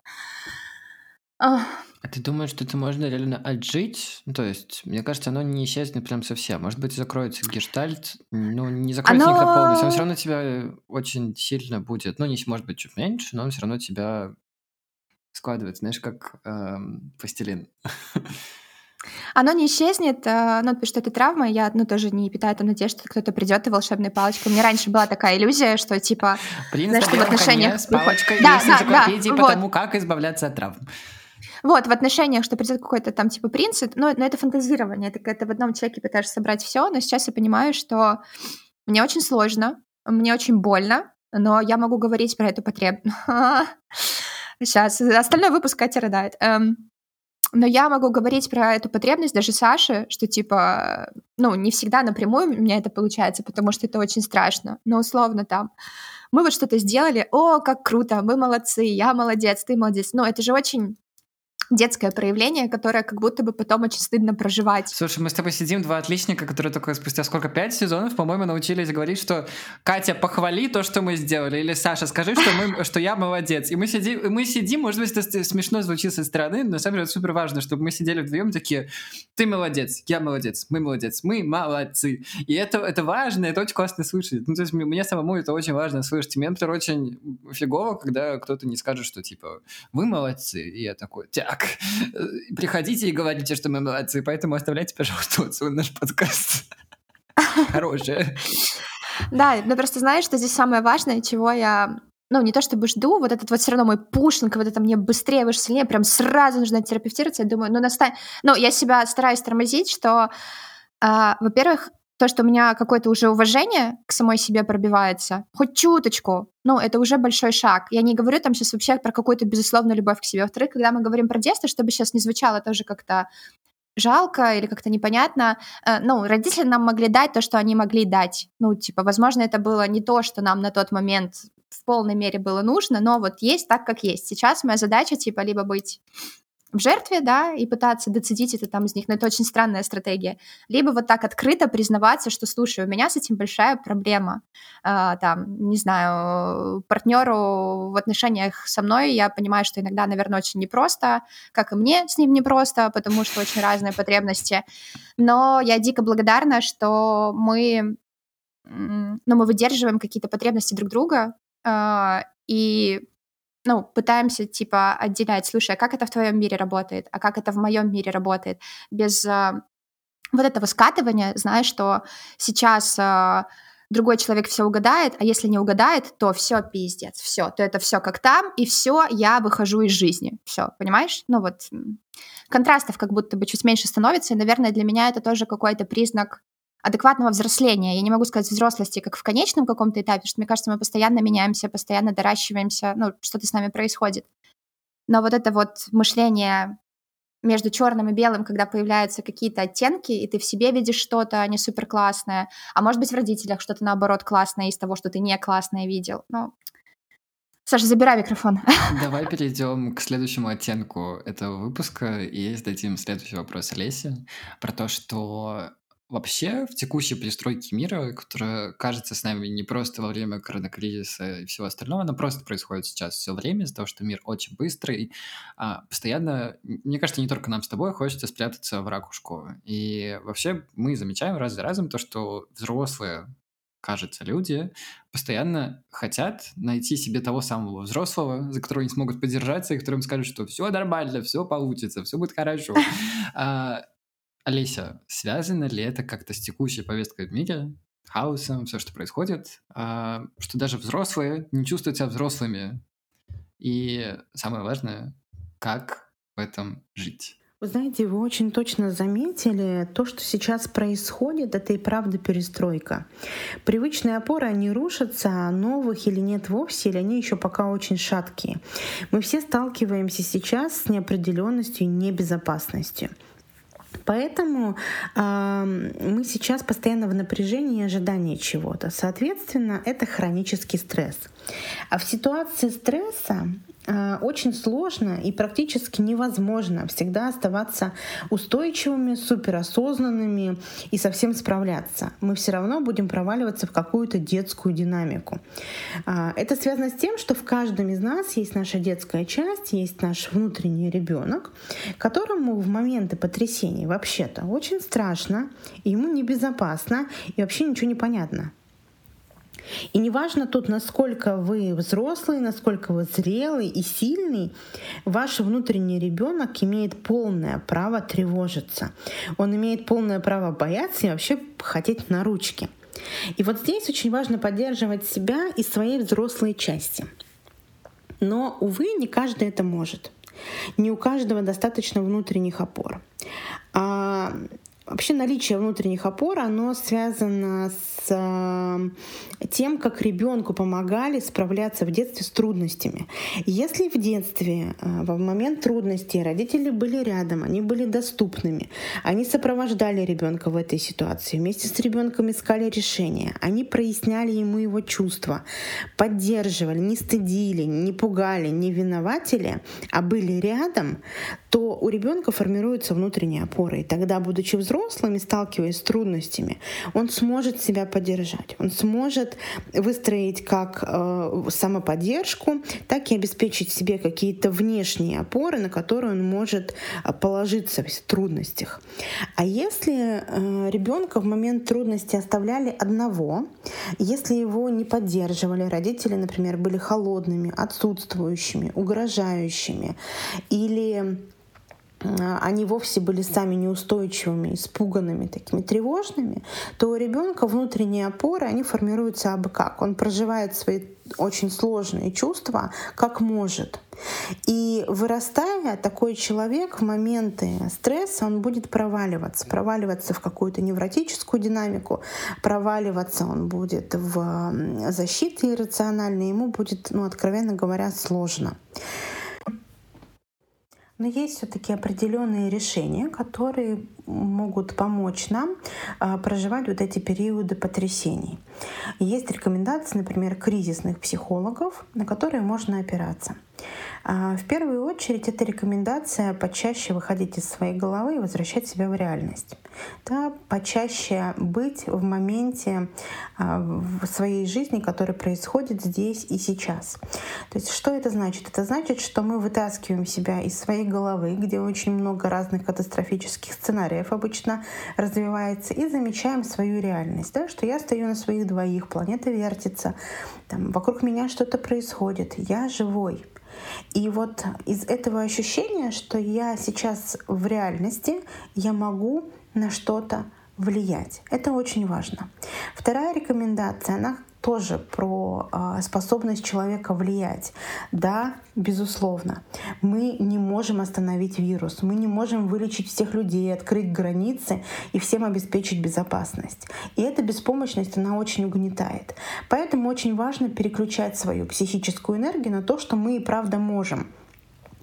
А ты думаешь, что это можно реально отжить? Ну, то есть, мне кажется, оно не исчезнет прям совсем. Может быть, закроется гештальт, ну, не закроется оно... никогда полностью. Он все равно тебя очень сильно будет, ну, не может быть чуть меньше, но он все равно тебя складывает, знаешь, как эм, пластилин. Оно не исчезнет, э, ну, потому что это травма, я, ну, тоже не питаю там надежды, что кто-то придет и волшебной палочкой. У меня раньше была такая иллюзия, что, типа, Принц знаешь, что в отношениях... с палочкой да, есть да, энциклопедии да, по вот. как избавляться от травм. Вот, в отношениях, что придет какой-то там типа принц, но, но это фантазирование, это когда ты в одном человеке пытаешься собрать все, но сейчас я понимаю, что мне очень сложно, мне очень больно, но я могу говорить про эту потребность. Сейчас, остальной выпуск Катя рыдает. Эм, но я могу говорить про эту потребность даже Саше, что типа, ну, не всегда напрямую у меня это получается, потому что это очень страшно, но условно там мы вот что-то сделали, о, как круто, мы молодцы, я молодец, ты молодец. Но это же очень детское проявление, которое как будто бы потом очень стыдно проживать. Слушай, мы с тобой сидим, два отличника, которые только спустя сколько, пять сезонов, по-моему, научились говорить, что Катя, похвали то, что мы сделали, или Саша, скажи, что, мы, что я молодец. И мы сидим, и мы сидим, может быть, это смешно звучит со стороны, но на самом деле это супер важно, чтобы мы сидели вдвоем такие, ты молодец, я молодец, мы молодец, мы молодцы. И это, это важно, это очень классно слышать. Ну, то есть мне самому это очень важно слышать. И мне, например, очень фигово, когда кто-то не скажет, что типа, вы молодцы. И я такой, так, Э, приходите и говорите, что мы молодцы, поэтому оставляйте, пожалуйста, отзывы наш подкаст. Хорошее. Да, но просто знаешь, что здесь самое важное, чего я ну, не то чтобы жду, вот этот вот все равно мой пушинг, вот это мне быстрее, выше, сильнее, прям сразу нужно терапевтироваться, я думаю, ну, настань... Ну, я себя стараюсь тормозить, что, э, во-первых, то, что у меня какое-то уже уважение к самой себе пробивается, хоть чуточку, ну, это уже большой шаг. Я не говорю там сейчас вообще про какую-то безусловную любовь к себе. Во-вторых, когда мы говорим про детство, чтобы сейчас не звучало тоже как-то жалко или как-то непонятно. Э, ну, родители нам могли дать то, что они могли дать. Ну, типа, возможно, это было не то, что нам на тот момент в полной мере было нужно, но вот есть так, как есть. Сейчас моя задача, типа, либо быть в жертве, да, и пытаться доцедить это там из них, но это очень странная стратегия. Либо вот так открыто признаваться, что, слушай, у меня с этим большая проблема. А, там, не знаю, партнеру в отношениях со мной я понимаю, что иногда, наверное, очень непросто, как и мне с ним непросто, потому что очень разные потребности. Но я дико благодарна, что мы, ну, мы выдерживаем какие-то потребности друг друга, а, и ну, пытаемся, типа, отделять, слушай, а как это в твоем мире работает, а как это в моем мире работает, без э, вот этого скатывания, знаешь, что сейчас э, другой человек все угадает, а если не угадает, то все пиздец, все, то это все как там, и все, я выхожу из жизни, все, понимаешь? Ну вот контрастов как будто бы чуть меньше становится, и, наверное, для меня это тоже какой-то признак адекватного взросления. Я не могу сказать взрослости как в конечном каком-то этапе, потому что, мне кажется, мы постоянно меняемся, постоянно доращиваемся, ну, что-то с нами происходит. Но вот это вот мышление между черным и белым, когда появляются какие-то оттенки, и ты в себе видишь что-то не супер классное, а может быть в родителях что-то наоборот классное из того, что ты не классное видел. Ну, Саша, забирай микрофон. Давай перейдем к следующему оттенку этого выпуска и зададим следующий вопрос Олесе про то, что Вообще, в текущей перестройке мира, которая кажется с нами не просто во время коронакризиса и всего остального, она просто происходит сейчас все время из-за того, что мир очень быстрый, а постоянно, мне кажется, не только нам с тобой хочется спрятаться в ракушку. И вообще мы замечаем раз за разом то, что взрослые, кажется, люди постоянно хотят найти себе того самого взрослого, за которого они смогут поддержаться, и которым скажут, что все нормально, все получится, все будет хорошо. Олеся, связано ли это как-то с текущей повесткой в мире, хаосом, все, что происходит, а, что даже взрослые не чувствуют себя взрослыми? И самое важное, как в этом жить? Вы знаете, вы очень точно заметили, то, что сейчас происходит, это и правда перестройка. Привычные опоры, они рушатся, новых или нет вовсе, или они еще пока очень шаткие. Мы все сталкиваемся сейчас с неопределенностью и небезопасностью. Поэтому э, мы сейчас постоянно в напряжении и ожидании чего-то. Соответственно, это хронический стресс. А в ситуации стресса очень сложно и практически невозможно всегда оставаться устойчивыми, суперосознанными и совсем справляться. Мы все равно будем проваливаться в какую-то детскую динамику. А, это связано с тем, что в каждом из нас есть наша детская часть, есть наш внутренний ребенок, которому в моменты потрясений вообще-то очень страшно, ему небезопасно и вообще ничего не понятно. И неважно тут, насколько вы взрослый, насколько вы зрелый и сильный, ваш внутренний ребенок имеет полное право тревожиться. Он имеет полное право бояться и вообще хотеть на ручки. И вот здесь очень важно поддерживать себя и своей взрослой части. Но, увы, не каждый это может. Не у каждого достаточно внутренних опор. А Вообще наличие внутренних опор, оно связано с э, тем, как ребенку помогали справляться в детстве с трудностями. Если в детстве, э, в момент трудностей, родители были рядом, они были доступными, они сопровождали ребенка в этой ситуации, вместе с ребенком искали решения, они проясняли ему его чувства, поддерживали, не стыдили, не пугали, не виноватили, а были рядом, то у ребенка формируются внутренние опоры. И тогда, будучи взрослым и сталкиваясь с трудностями, он сможет себя поддержать. Он сможет выстроить как э, самоподдержку, так и обеспечить себе какие-то внешние опоры, на которые он может э, положиться в трудностях. А если э, ребенка в момент трудности оставляли одного, если его не поддерживали, родители, например, были холодными, отсутствующими, угрожающими, или они вовсе были сами неустойчивыми, испуганными, такими тревожными, то у ребенка внутренние опоры, они формируются абы как. Он проживает свои очень сложные чувства, как может. И вырастая, такой человек в моменты стресса, он будет проваливаться, проваливаться в какую-то невротическую динамику, проваливаться он будет в защите иррациональной, ему будет, ну, откровенно говоря, сложно. Но есть все-таки определенные решения, которые могут помочь нам а, проживать вот эти периоды потрясений. Есть рекомендации, например, кризисных психологов, на которые можно опираться. А, в первую очередь это рекомендация почаще выходить из своей головы и возвращать себя в реальность. Да, почаще быть в моменте а, в своей жизни, который происходит здесь и сейчас. То есть что это значит? Это значит, что мы вытаскиваем себя из своей головы, где очень много разных катастрофических сценариев обычно развивается, и замечаем свою реальность. Да, что я стою на своих двоих, планета вертится, там, вокруг меня что-то происходит, я живой. И вот из этого ощущения, что я сейчас в реальности, я могу на что-то влиять. Это очень важно. Вторая рекомендация, она тоже про э, способность человека влиять. Да, безусловно, мы не можем остановить вирус, мы не можем вылечить всех людей, открыть границы и всем обеспечить безопасность. И эта беспомощность, она очень угнетает. Поэтому очень важно переключать свою психическую энергию на то, что мы и правда можем.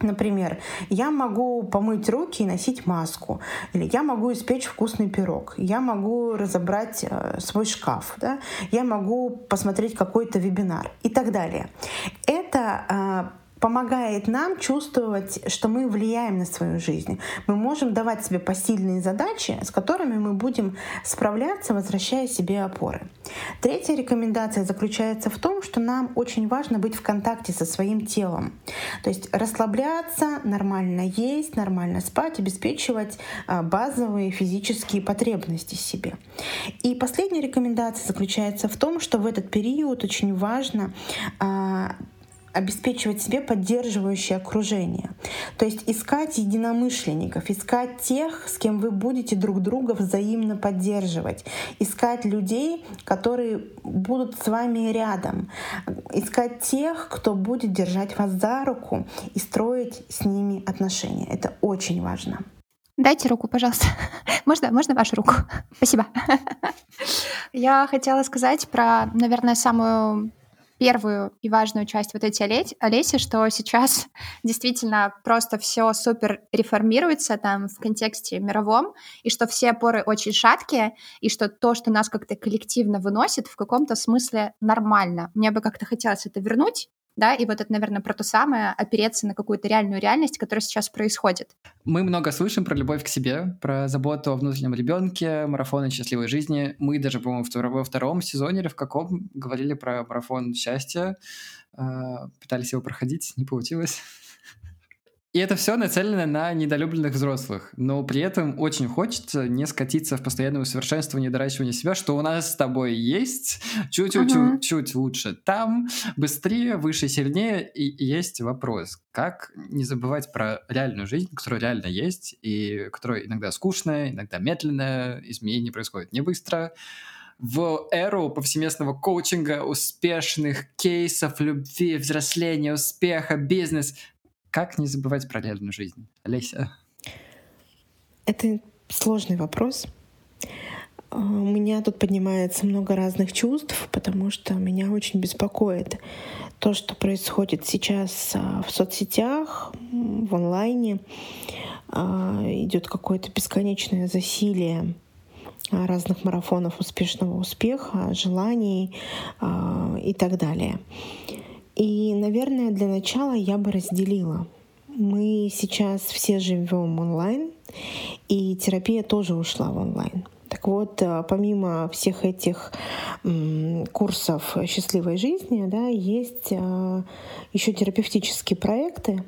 Например, я могу помыть руки и носить маску, или я могу испечь вкусный пирог, я могу разобрать э, свой шкаф, да? я могу посмотреть какой-то вебинар и так далее. Это э, помогает нам чувствовать, что мы влияем на свою жизнь. Мы можем давать себе посильные задачи, с которыми мы будем справляться, возвращая себе опоры. Третья рекомендация заключается в том, что нам очень важно быть в контакте со своим телом. То есть расслабляться, нормально есть, нормально спать, обеспечивать а, базовые физические потребности себе. И последняя рекомендация заключается в том, что в этот период очень важно а, обеспечивать себе поддерживающее окружение. То есть искать единомышленников, искать тех, с кем вы будете друг друга взаимно поддерживать, искать людей, которые будут с вами рядом, искать тех, кто будет держать вас за руку и строить с ними отношения. Это очень важно. Дайте руку, пожалуйста. Можно, можно вашу руку? Спасибо. Я хотела сказать про, наверное, самую первую и важную часть вот эти Олеси, что сейчас действительно просто все супер реформируется там в контексте мировом, и что все опоры очень шаткие, и что то, что нас как-то коллективно выносит, в каком-то смысле нормально. Мне бы как-то хотелось это вернуть, да, и вот это, наверное, про то самое, опереться на какую-то реальную реальность, которая сейчас происходит. Мы много слышим про любовь к себе, про заботу о внутреннем ребенке, марафоны счастливой жизни. Мы даже, по-моему, во втором сезоне или в каком говорили про марафон счастья, а, пытались его проходить, не получилось. И это все нацелено на недолюбленных взрослых. Но при этом очень хочется не скатиться в постоянное усовершенствование, доращивание себя, что у нас с тобой есть чуть-чуть uh-huh. чуть лучше. Там быстрее, выше, сильнее. И есть вопрос, как не забывать про реальную жизнь, которая реально есть, и которая иногда скучная, иногда медленная, изменения происходят не быстро в эру повсеместного коучинга, успешных кейсов любви, взросления, успеха, бизнес. Как не забывать про реальную жизнь? Олеся. Это сложный вопрос. А, у меня тут поднимается много разных чувств, потому что меня очень беспокоит то, что происходит сейчас а, в соцсетях, в онлайне. А, идет какое-то бесконечное засилие разных марафонов успешного успеха, желаний и так далее. И, наверное, для начала я бы разделила. Мы сейчас все живем онлайн, и терапия тоже ушла в онлайн. Так вот, э, помимо всех этих курсов счастливой жизни, да, есть э, еще терапевтические проекты,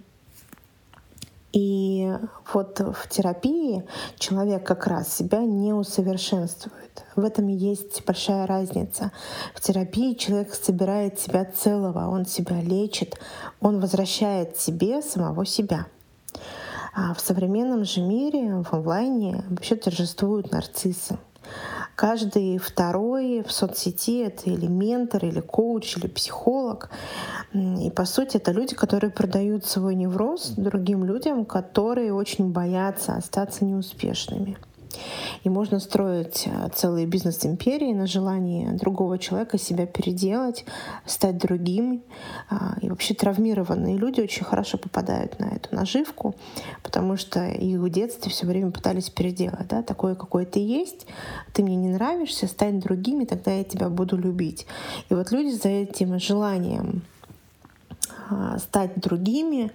и вот в терапии человек как раз себя не усовершенствует. В этом и есть большая разница. В терапии человек собирает себя целого, он себя лечит, он возвращает себе самого себя. А в современном же мире, в онлайне, вообще торжествуют нарциссы. Каждый второй в соцсети — это или ментор, или коуч, или психолог. И, по сути, это люди, которые продают свой невроз другим людям, которые очень боятся остаться неуспешными. И можно строить э, целые бизнес-империи на желании другого человека себя переделать, стать другим. А, и вообще травмированные люди очень хорошо попадают на эту наживку, потому что их в детстве все время пытались переделать. Да? Такое, какой ты есть, ты мне не нравишься, стань другим, и тогда я тебя буду любить. И вот люди за этим желанием стать другими,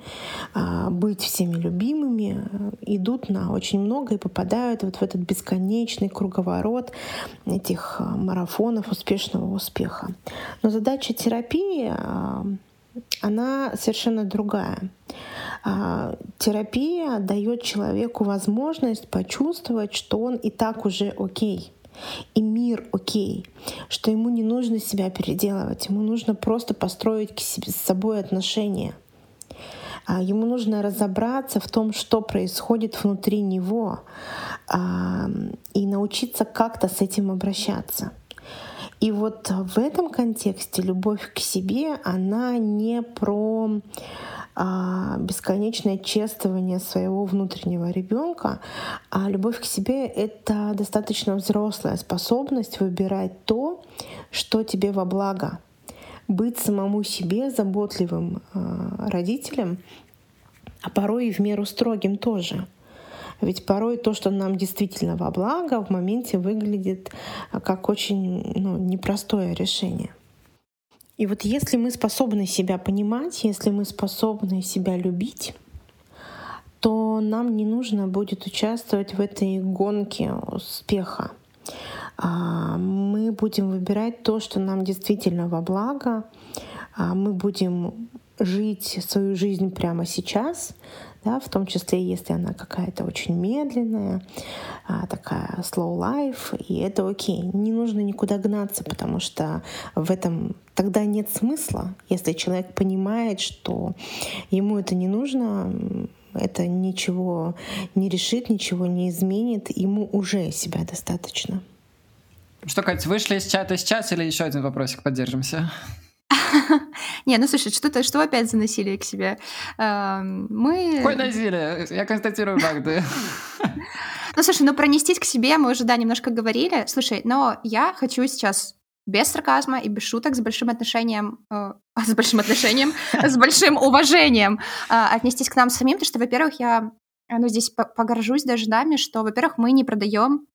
а, быть всеми любимыми, идут на очень много и попадают вот в этот бесконечный круговорот этих а, марафонов успешного успеха. Но задача терапии она совершенно другая. Терапия дает человеку возможность почувствовать, что он и так уже окей и мир окей, что ему не нужно себя переделывать, ему нужно просто построить к себе, с собой отношения. А ему нужно разобраться в том, что происходит внутри него, а, и научиться как-то с этим обращаться. И вот в этом контексте любовь к себе, она не про бесконечное чествование своего внутреннего ребенка, а любовь к себе — это достаточно взрослая способность выбирать то, что тебе во благо, быть самому себе заботливым а, родителем, а порой и в меру строгим тоже. Ведь порой то, что нам действительно во благо, в моменте выглядит как очень ну, непростое решение. И вот если мы способны себя понимать, если мы способны себя любить, то нам не нужно будет участвовать в этой гонке успеха. А, мы будем выбирать то, что нам действительно во благо. А, мы будем жить свою жизнь прямо сейчас, да, в том числе, если она какая-то очень медленная, а, такая slow life, и это окей. Не нужно никуда гнаться, потому что в этом тогда нет смысла, если человек понимает, что ему это не нужно, это ничего не решит, ничего не изменит, ему уже себя достаточно. Что, Кать, вышли из чата сейчас или еще один вопросик поддержимся? Не, ну слушай, что-то, что опять заносили к себе? Эм, мы... Какое насилие? Я констатирую факты. Ну, слушай, ну пронестись к себе мы уже, да, немножко говорили. Слушай, но я хочу сейчас без сарказма и без шуток, с большим отношением, э, с большим отношением, с большим уважением э, отнестись к нам самим, потому что, во-первых, я ну, здесь погоржусь даже нами, что, во-первых, мы не продаем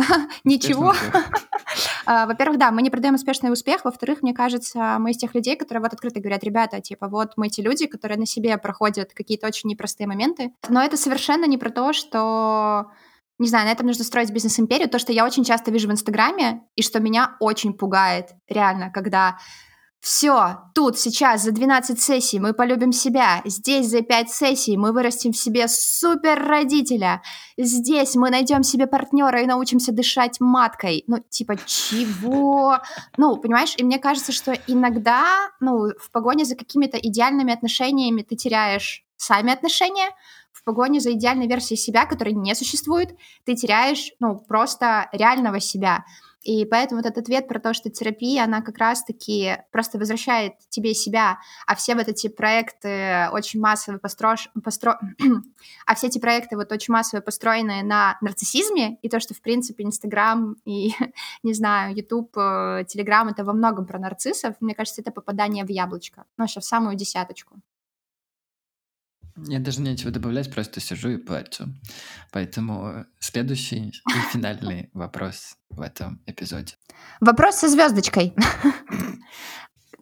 Ничего. А, во-первых, да, мы не продаем успешный успех. Во-вторых, мне кажется, мы из тех людей, которые вот открыто говорят, ребята, типа, вот мы те люди, которые на себе проходят какие-то очень непростые моменты. Но это совершенно не про то, что не знаю, на этом нужно строить бизнес-империю. То, что я очень часто вижу в Инстаграме, и что меня очень пугает, реально, когда все, тут, сейчас, за 12 сессий мы полюбим себя. Здесь за 5 сессий мы вырастим в себе супер родителя. Здесь мы найдем себе партнера и научимся дышать маткой. Ну, типа, чего? Ну, понимаешь, и мне кажется, что иногда, ну, в погоне за какими-то идеальными отношениями ты теряешь сами отношения, в погоне за идеальной версией себя, которой не существует, ты теряешь, ну, просто реального себя. И поэтому вот этот ответ про то, что терапия, она как раз-таки просто возвращает тебе себя, а все вот эти проекты очень массово построш... постро... а все эти проекты вот очень массово построены на нарциссизме, и то, что, в принципе, Инстаграм и, не знаю, Ютуб, э, Телеграм — это во многом про нарциссов, мне кажется, это попадание в яблочко, ну, вообще в самую десяточку. Я даже нечего добавлять, просто сижу и плачу. Поэтому следующий и финальный вопрос в этом эпизоде. Вопрос со звездочкой.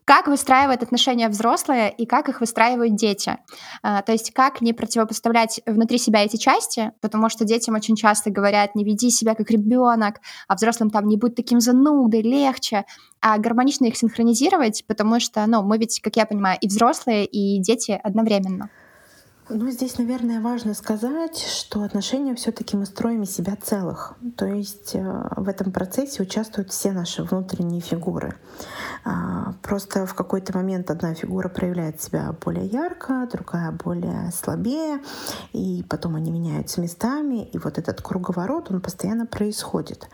Как выстраивают отношения взрослые и как их выстраивают дети? А, то есть как не противопоставлять внутри себя эти части, потому что детям очень часто говорят, не веди себя как ребенок, а взрослым там не будь таким занудой, легче, а гармонично их синхронизировать, потому что, ну, мы ведь, как я понимаю, и взрослые, и дети одновременно. Ну, здесь, наверное, важно сказать, что отношения все-таки мы строим из себя целых. То есть э, в этом процессе участвуют все наши внутренние фигуры. А, просто в какой-то момент одна фигура проявляет себя более ярко, другая более слабее, и потом они меняются местами, и вот этот круговорот, он постоянно происходит.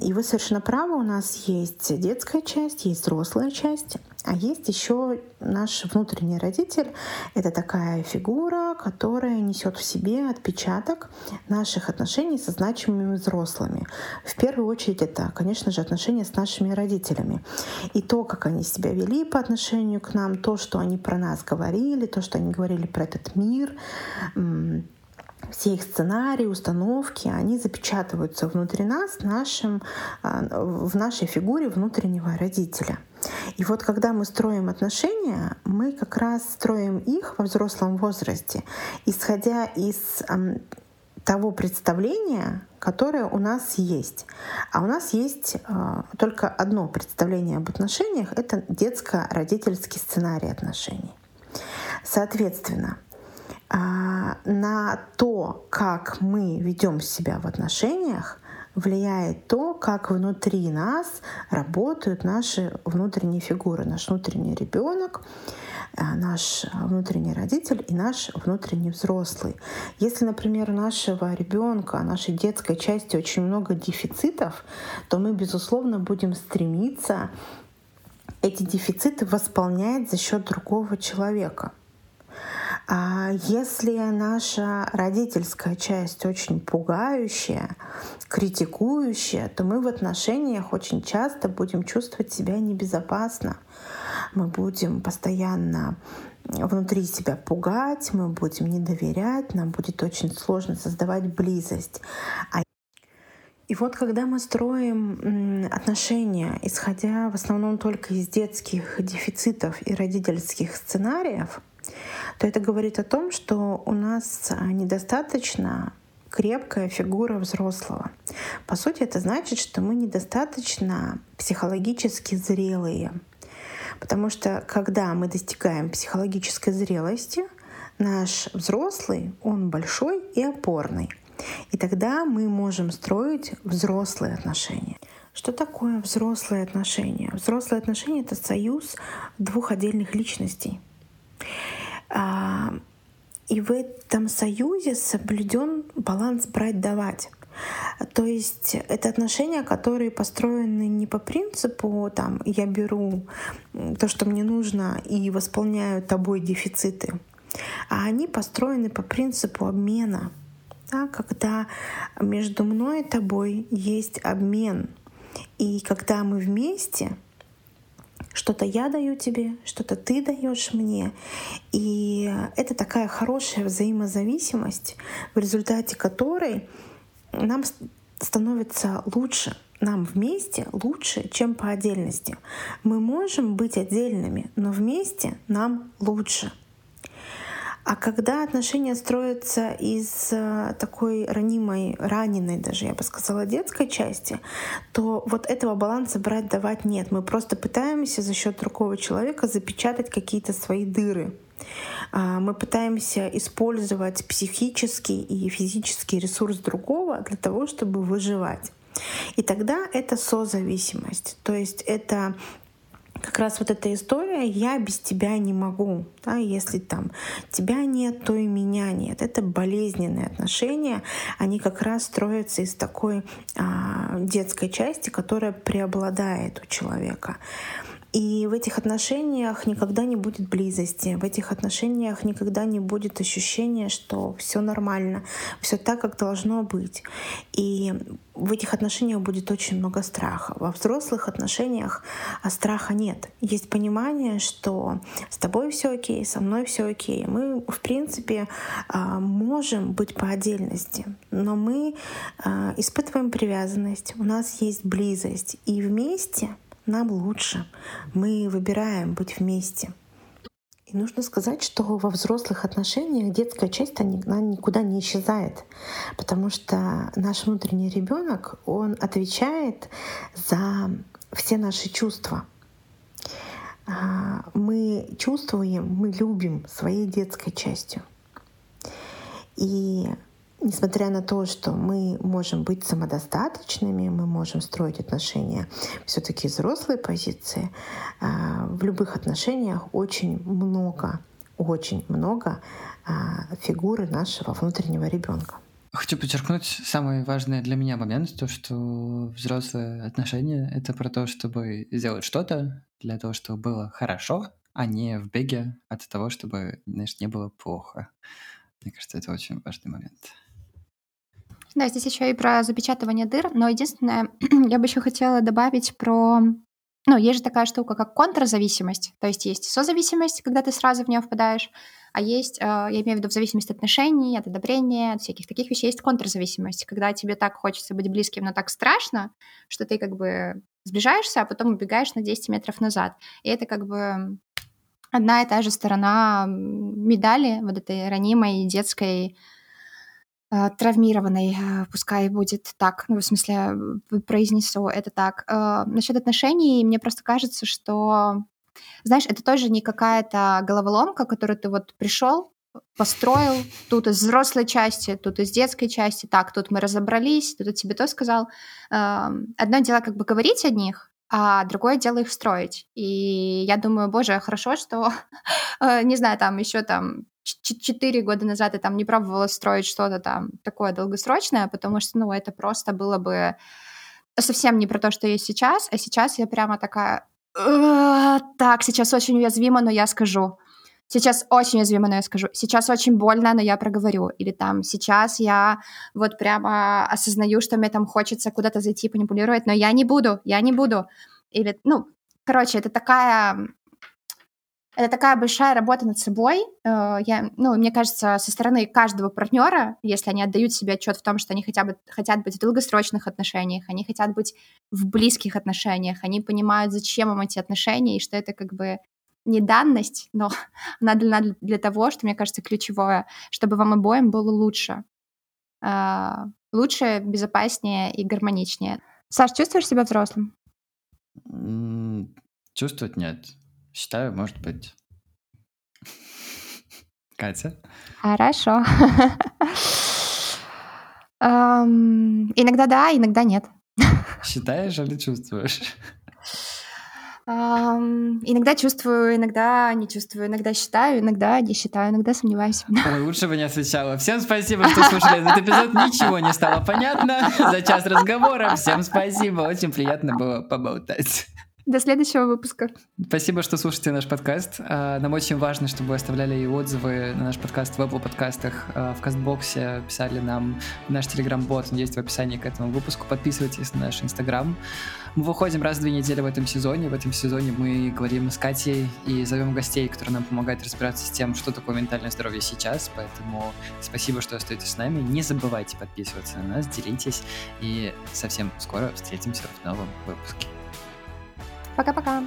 И вы совершенно правы, у нас есть детская часть, есть взрослая часть. А есть еще наш внутренний родитель. Это такая фигура, которая несет в себе отпечаток наших отношений со значимыми взрослыми. В первую очередь это, конечно же, отношения с нашими родителями. И то, как они себя вели по отношению к нам, то, что они про нас говорили, то, что они говорили про этот мир, все их сценарии, установки, они запечатываются внутри нас нашим, а, в нашей фигуре внутреннего родителя. И вот когда мы строим отношения, мы как раз строим их во взрослом возрасте, исходя из того представления, которое у нас есть. А у нас есть э, только одно представление об отношениях — это детско-родительский сценарий отношений. Соответственно, на то, как мы ведем себя в отношениях, влияет то, как внутри нас работают наши внутренние фигуры, наш внутренний ребенок, а, наш внутренний родитель и наш внутренний взрослый. Если, например, у нашего ребенка, нашей детской части очень много дефицитов, то мы, безусловно, будем стремиться эти дефициты восполнять за счет другого человека — а если наша родительская часть очень пугающая, критикующая, то мы в отношениях очень часто будем чувствовать себя небезопасно. Мы будем постоянно внутри себя пугать, мы будем не доверять, нам будет очень сложно создавать близость. А и вот когда мы строим отношения, исходя в основном только из детских дефицитов и родительских сценариев, то это говорит о том, что у нас а, недостаточно крепкая фигура взрослого. По сути, это значит, что мы недостаточно психологически зрелые. Потому что когда мы достигаем психологической зрелости, наш взрослый, он большой и опорный. И тогда мы можем строить взрослые отношения. Что такое взрослые отношения? Взрослые отношения — это союз двух отдельных личностей — и в этом союзе соблюден баланс брать-давать. То есть это отношения, которые построены не по принципу там я беру то, что мне нужно, и восполняю тобой дефициты, а они построены по принципу обмена. Да, когда между мной и тобой есть обмен. И когда мы вместе, что-то я даю тебе, что-то ты даешь мне. И это такая хорошая взаимозависимость, в результате которой нам становится лучше, нам вместе лучше, чем по отдельности. Мы можем быть отдельными, но вместе нам лучше. А когда отношения строятся из э, такой ранимой, раненой даже, я бы сказала, детской части, то вот этого баланса брать, давать нет. Мы просто пытаемся за счет другого человека запечатать какие-то свои дыры. А, мы пытаемся использовать психический и физический ресурс другого для того, чтобы выживать. И тогда это созависимость. То есть это как раз вот эта история «я без тебя не могу». Да, если там тебя нет, то и меня нет. Это болезненные отношения. Они как раз строятся из такой а, детской части, которая преобладает у человека. И в этих отношениях никогда не будет близости, в этих отношениях никогда не будет ощущения, что все нормально, все так, как должно быть. И в этих отношениях будет очень много страха. Во взрослых отношениях а страха нет. Есть понимание, что с тобой все окей, со мной все окей. Мы, в принципе, а, можем быть по отдельности, но мы а, испытываем привязанность, у нас есть близость, и вместе нам лучше. Мы выбираем быть вместе. И нужно сказать, что во взрослых отношениях детская часть она никуда не исчезает, потому что наш внутренний ребенок, он отвечает за все наши чувства. А, мы чувствуем, мы любим своей детской частью. И несмотря на то, что мы можем быть самодостаточными, мы можем строить отношения все-таки взрослые позиции, а, в любых отношениях очень много, очень много а, фигуры нашего внутреннего ребенка. Хочу подчеркнуть самый важный для меня момент, то, что взрослые отношения — это про то, чтобы сделать что-то для того, чтобы было хорошо, а не в беге от того, чтобы, знаешь, не было плохо. Мне кажется, это очень важный момент. Да, здесь еще и про запечатывание дыр, но единственное, я бы еще хотела добавить про... Ну, есть же такая штука, как контрзависимость. То есть есть созависимость, когда ты сразу в нее впадаешь, а есть, э, я имею в виду в зависимости от отношений, от одобрения, от всяких таких вещей, есть контрзависимость, когда тебе так хочется быть близким, но так страшно, что ты как бы сближаешься, а потом убегаешь на 10 метров назад. И это как бы одна и та же сторона медали вот этой ранимой детской травмированной, э, пускай будет так, ну, в смысле, произнесу это так. Э, насчет отношений, мне просто кажется, что, знаешь, это тоже не какая-то головоломка, которую ты вот пришел, построил, тут из взрослой части, тут из детской части, так, тут мы разобрались, тут тебе то сказал. Одно дело как бы говорить о них, а другое дело их строить. И я думаю, боже, хорошо, что, э, не знаю, там еще там четыре года назад я там не пробовала строить что-то там такое долгосрочное, потому что, ну, это просто было бы совсем не про то, что есть сейчас, а сейчас я прямо такая, так, сейчас очень уязвимо, но я скажу. Сейчас очень уязвимо, но я скажу. Сейчас очень больно, но я проговорю. Или там сейчас я вот прямо осознаю, что мне там хочется куда-то зайти манипулировать, но я не буду, я не буду. Или, ну, короче, это такая это такая большая работа над собой. Э, я, ну, мне кажется, со стороны каждого партнера, если они отдают себе отчет в том, что они хотя бы хотят быть в долгосрочных отношениях, они хотят быть в близких отношениях, они понимают, зачем им эти отношения, и что это как бы не данность, но она для, для того, что, мне кажется, ключевое, чтобы вам обоим было лучше. Uh, лучше, безопаснее и гармоничнее. Саш, чувствуешь себя взрослым? Чувствовать нет. Считаю, может быть. Катя? Хорошо. Иногда да, иногда нет. Считаешь или чувствуешь? Иногда чувствую, иногда не чувствую, иногда считаю, иногда не считаю, иногда сомневаюсь. Ой, лучше бы не отвечала. Всем спасибо, что слушали этот эпизод. Ничего не стало понятно за час разговора. Всем спасибо, очень приятно было поболтать. До следующего выпуска. Спасибо, что слушаете наш подкаст. А, нам очень важно, чтобы вы оставляли и отзывы на наш подкаст в Apple подкастах, а, в Кастбоксе, писали нам наш телеграм-бот, он есть в описании к этому выпуску. Подписывайтесь на наш инстаграм. Мы выходим раз в две недели в этом сезоне. В этом сезоне мы говорим с Катей и зовем гостей, которые нам помогают разбираться с тем, что такое ментальное здоровье сейчас. Поэтому спасибо, что остаетесь с нами. Не забывайте подписываться на нас, делитесь. И совсем скоро встретимся в новом выпуске. Пока-пока.